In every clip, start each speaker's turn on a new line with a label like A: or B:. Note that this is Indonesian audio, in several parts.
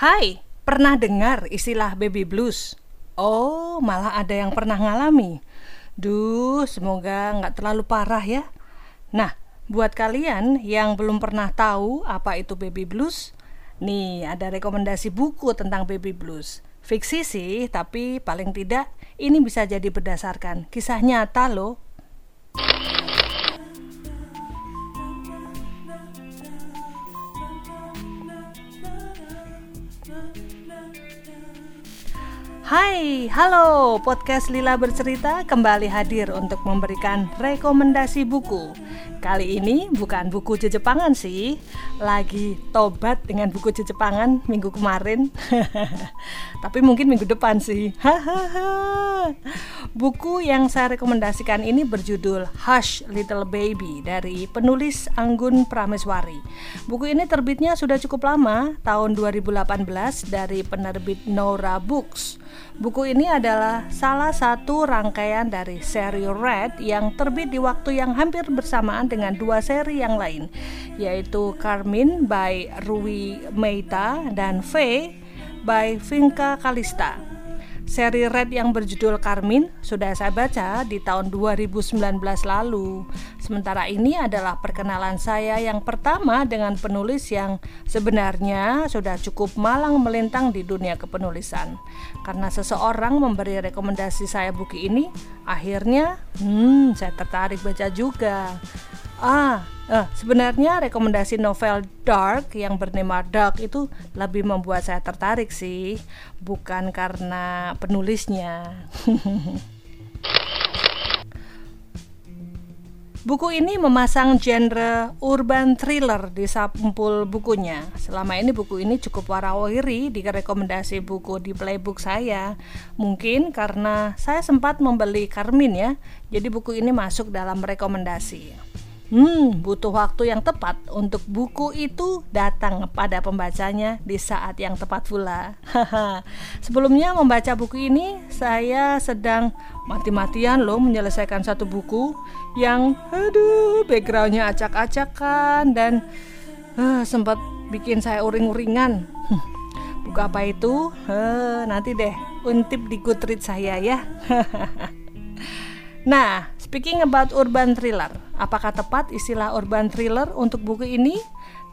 A: Hai, pernah dengar istilah baby blues? Oh, malah ada yang pernah ngalami. Duh, semoga nggak terlalu parah ya. Nah, buat kalian yang belum pernah tahu apa itu baby blues, nih ada rekomendasi buku tentang baby blues. Fiksi sih, tapi paling tidak ini bisa jadi berdasarkan kisah nyata loh. Hai, halo, podcast Lila Bercerita kembali hadir untuk memberikan rekomendasi buku. Kali ini bukan buku Jepangan sih, lagi tobat dengan buku Jepangan minggu kemarin. Tapi mungkin minggu depan sih. buku yang saya rekomendasikan ini berjudul Hush Little Baby dari penulis Anggun Prameswari. Buku ini terbitnya sudah cukup lama, tahun 2018 dari penerbit Nora Books. Buku ini adalah salah satu rangkaian dari seri Red yang terbit di waktu yang hampir bersamaan dengan dua seri yang lain, yaitu Carmin by Rui Meita dan Faye by Vinka Kalista. Seri Red yang berjudul Carmin sudah saya baca di tahun 2019 lalu. Sementara ini adalah perkenalan saya yang pertama dengan penulis yang sebenarnya sudah cukup malang melintang di dunia kepenulisan. Karena seseorang memberi rekomendasi saya buku ini, akhirnya hmm, saya tertarik baca juga. Ah, eh, sebenarnya rekomendasi novel dark yang bernama Dark itu lebih membuat saya tertarik sih, bukan karena penulisnya. Buku ini memasang genre urban thriller di sampul bukunya. Selama ini buku ini cukup warawiri di rekomendasi buku di playbook saya. Mungkin karena saya sempat membeli Carmin ya, jadi buku ini masuk dalam rekomendasi. Hmm, butuh waktu yang tepat untuk buku itu datang pada pembacanya di saat yang tepat pula. Sebelumnya membaca buku ini, saya sedang mati-matian loh menyelesaikan satu buku yang, aduh, backgroundnya acak-acakan dan uh, sempat bikin saya uring-uringan. Buku apa itu? Uh, nanti deh, untip di Goodreads saya ya. Nah, speaking about urban thriller, apakah tepat istilah urban thriller untuk buku ini?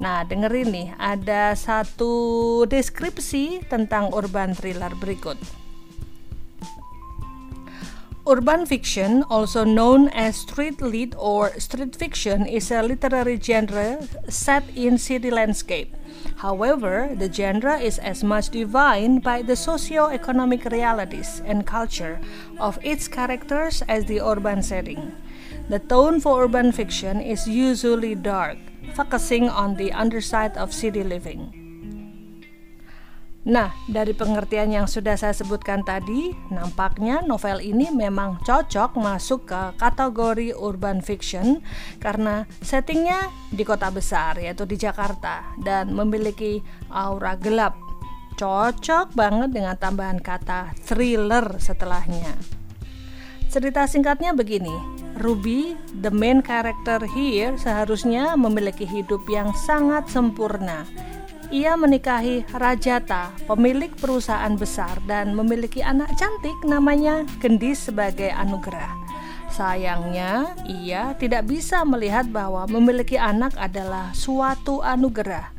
A: Nah, dengerin nih, ada satu deskripsi tentang urban thriller berikut. Urban fiction, also known as street lit or street fiction, is a literary genre set in city landscape. However, the genre is as much defined by the socio-economic realities and culture of its characters as the urban setting. The tone for urban fiction is usually dark, focusing on the underside of city living. Nah, dari pengertian yang sudah saya sebutkan tadi, nampaknya novel ini memang cocok masuk ke kategori urban fiction karena settingnya di kota besar, yaitu di Jakarta, dan memiliki aura gelap. Cocok banget dengan tambahan kata thriller setelahnya. Cerita singkatnya begini, Ruby, the main character here, seharusnya memiliki hidup yang sangat sempurna ia menikahi Rajata, pemilik perusahaan besar dan memiliki anak cantik namanya Gendis sebagai anugerah. Sayangnya, ia tidak bisa melihat bahwa memiliki anak adalah suatu anugerah.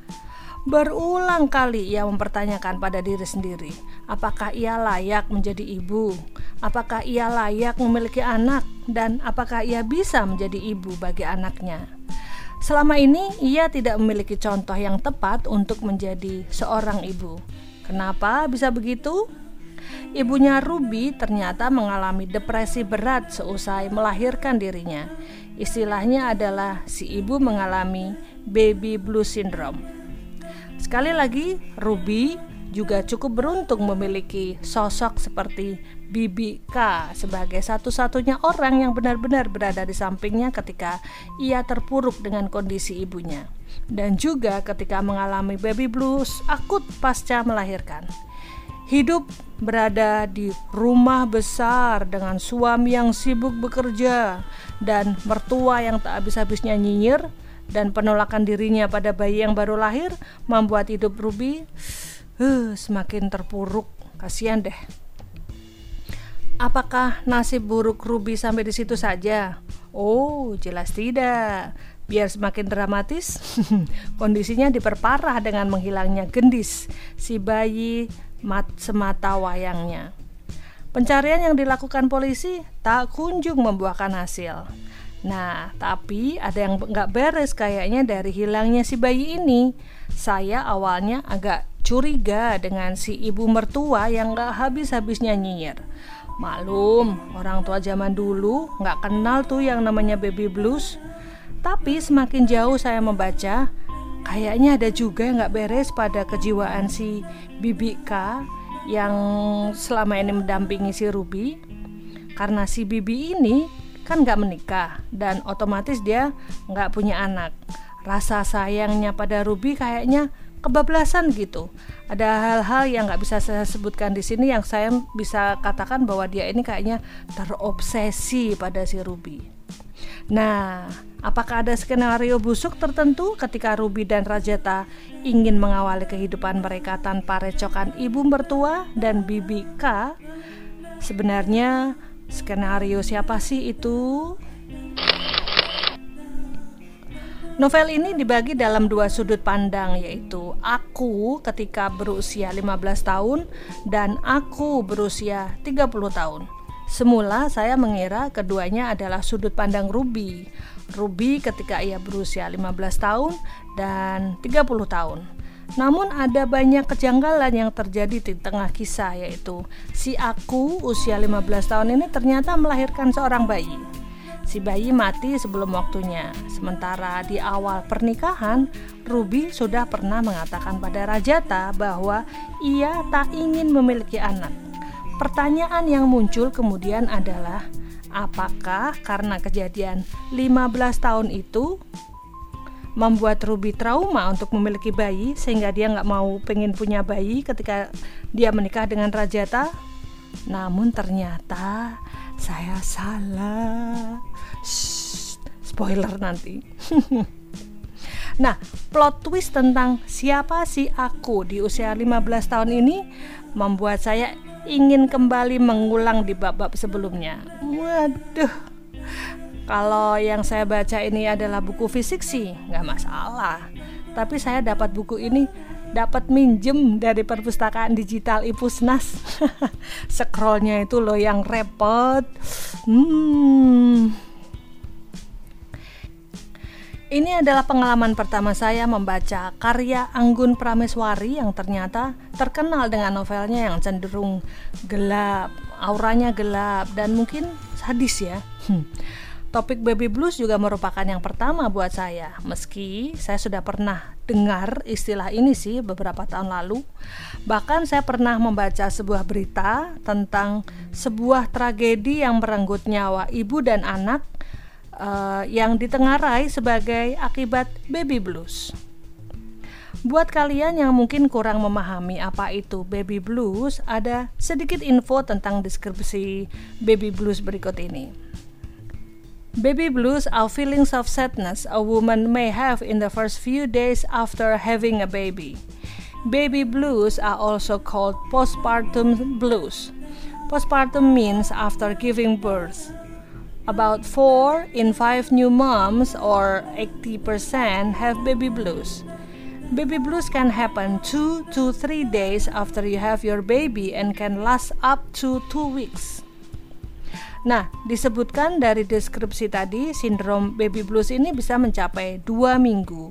A: Berulang kali ia mempertanyakan pada diri sendiri, apakah ia layak menjadi ibu, apakah ia layak memiliki anak, dan apakah ia bisa menjadi ibu bagi anaknya. Selama ini ia tidak memiliki contoh yang tepat untuk menjadi seorang ibu. Kenapa bisa begitu? Ibunya Ruby ternyata mengalami depresi berat seusai melahirkan dirinya. Istilahnya adalah si ibu mengalami baby blue syndrome. Sekali lagi, Ruby juga cukup beruntung memiliki sosok seperti Bibi K sebagai satu-satunya orang yang benar-benar berada di sampingnya ketika ia terpuruk dengan kondisi ibunya dan juga ketika mengalami baby blues akut pasca melahirkan. Hidup berada di rumah besar dengan suami yang sibuk bekerja dan mertua yang tak habis-habisnya nyinyir dan penolakan dirinya pada bayi yang baru lahir membuat hidup Ruby huh, semakin terpuruk. Kasihan deh. Apakah nasib buruk Ruby sampai di situ saja? Oh, jelas tidak. Biar semakin dramatis, kondisinya diperparah dengan menghilangnya gendis si bayi mat semata wayangnya. Pencarian yang dilakukan polisi tak kunjung membuahkan hasil. Nah, tapi ada yang nggak beres kayaknya dari hilangnya si bayi ini. Saya awalnya agak curiga dengan si ibu mertua yang nggak habis-habisnya nyinyir. Maklum, orang tua zaman dulu nggak kenal tuh yang namanya baby blues. Tapi semakin jauh saya membaca, kayaknya ada juga yang nggak beres pada kejiwaan si Bibi K yang selama ini mendampingi si Ruby. Karena si Bibi ini kan nggak menikah dan otomatis dia nggak punya anak. Rasa sayangnya pada Ruby kayaknya kebablasan gitu. Ada hal-hal yang nggak bisa saya sebutkan di sini yang saya bisa katakan bahwa dia ini kayaknya terobsesi pada si Ruby. Nah, apakah ada skenario busuk tertentu ketika Ruby dan Rajata ingin mengawali kehidupan mereka tanpa recokan ibu mertua dan bibi K? Sebenarnya skenario siapa sih itu? Novel ini dibagi dalam dua sudut pandang yaitu aku ketika berusia 15 tahun dan aku berusia 30 tahun. Semula saya mengira keduanya adalah sudut pandang Ruby. Ruby ketika ia berusia 15 tahun dan 30 tahun. Namun ada banyak kejanggalan yang terjadi di tengah kisah yaitu si aku usia 15 tahun ini ternyata melahirkan seorang bayi si bayi mati sebelum waktunya. Sementara di awal pernikahan, Ruby sudah pernah mengatakan pada Rajata bahwa ia tak ingin memiliki anak. Pertanyaan yang muncul kemudian adalah, apakah karena kejadian 15 tahun itu membuat Ruby trauma untuk memiliki bayi sehingga dia nggak mau pengen punya bayi ketika dia menikah dengan Rajata? Namun ternyata saya salah. Shh, spoiler nanti. nah, plot twist tentang siapa sih aku di usia 15 tahun ini membuat saya ingin kembali mengulang di bab-bab sebelumnya. Waduh. Kalau yang saya baca ini adalah buku fisik sih, nggak masalah. Tapi saya dapat buku ini dapat minjem dari perpustakaan digital Ipusnas. Scrollnya itu loh yang repot. Hmm. Ini adalah pengalaman pertama saya membaca karya Anggun Prameswari yang ternyata terkenal dengan novelnya yang cenderung gelap, auranya gelap dan mungkin sadis ya. Hmm. Topik baby blues juga merupakan yang pertama buat saya, meski saya sudah pernah dengar istilah ini sih beberapa tahun lalu. Bahkan saya pernah membaca sebuah berita tentang sebuah tragedi yang merenggut nyawa ibu dan anak uh, yang ditengarai sebagai akibat baby blues. Buat kalian yang mungkin kurang memahami apa itu baby blues, ada sedikit info tentang deskripsi baby blues berikut ini. Baby blues are feelings of sadness a woman may have in the first few days after having a baby. Baby blues are also called postpartum blues. Postpartum means after giving birth. About 4 in 5 new moms, or 80%, have baby blues. Baby blues can happen 2 to 3 days after you have your baby and can last up to 2 weeks. Nah, disebutkan dari deskripsi tadi, sindrom baby blues ini bisa mencapai dua minggu.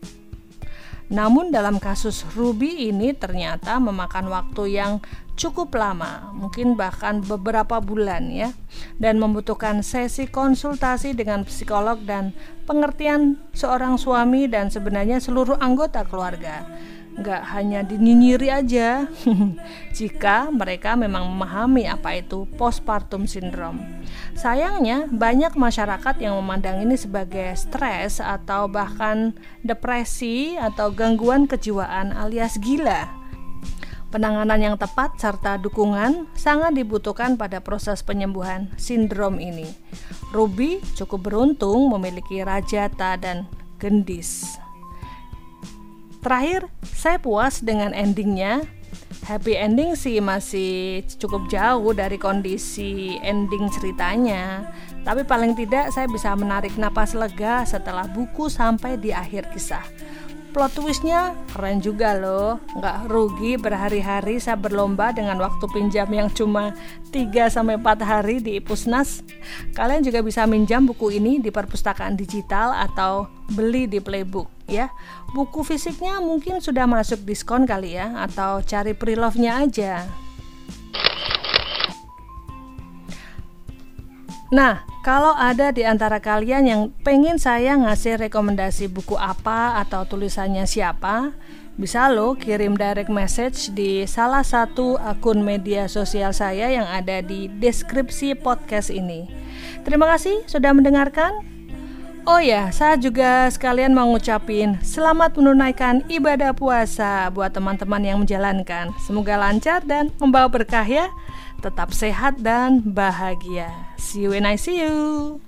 A: Namun dalam kasus Ruby ini ternyata memakan waktu yang cukup lama, mungkin bahkan beberapa bulan ya, dan membutuhkan sesi konsultasi dengan psikolog dan pengertian seorang suami dan sebenarnya seluruh anggota keluarga nggak hanya dinyinyiri aja jika mereka memang memahami apa itu postpartum syndrome. Sayangnya banyak masyarakat yang memandang ini sebagai stres atau bahkan depresi atau gangguan kejiwaan alias gila. Penanganan yang tepat serta dukungan sangat dibutuhkan pada proses penyembuhan sindrom ini. Ruby cukup beruntung memiliki rajata dan gendis. Terakhir, saya puas dengan endingnya happy ending sih masih cukup jauh dari kondisi ending ceritanya. Tapi paling tidak saya bisa menarik napas lega setelah buku sampai di akhir kisah plot twistnya keren juga loh. Nggak rugi berhari-hari saya berlomba dengan waktu pinjam yang cuma 3-4 hari di Pusnas. Kalian juga bisa minjam buku ini di perpustakaan digital atau beli di playbook ya. Buku fisiknya mungkin sudah masuk diskon kali ya atau cari pre-love-nya aja Nah, kalau ada di antara kalian yang pengen saya ngasih rekomendasi buku apa atau tulisannya siapa, bisa lo kirim direct message di salah satu akun media sosial saya yang ada di deskripsi podcast ini. Terima kasih sudah mendengarkan. Oh ya, saya juga sekalian mau ngucapin selamat menunaikan ibadah puasa buat teman-teman yang menjalankan. Semoga lancar dan membawa berkah ya. Tetap sehat dan bahagia. See you when I see you.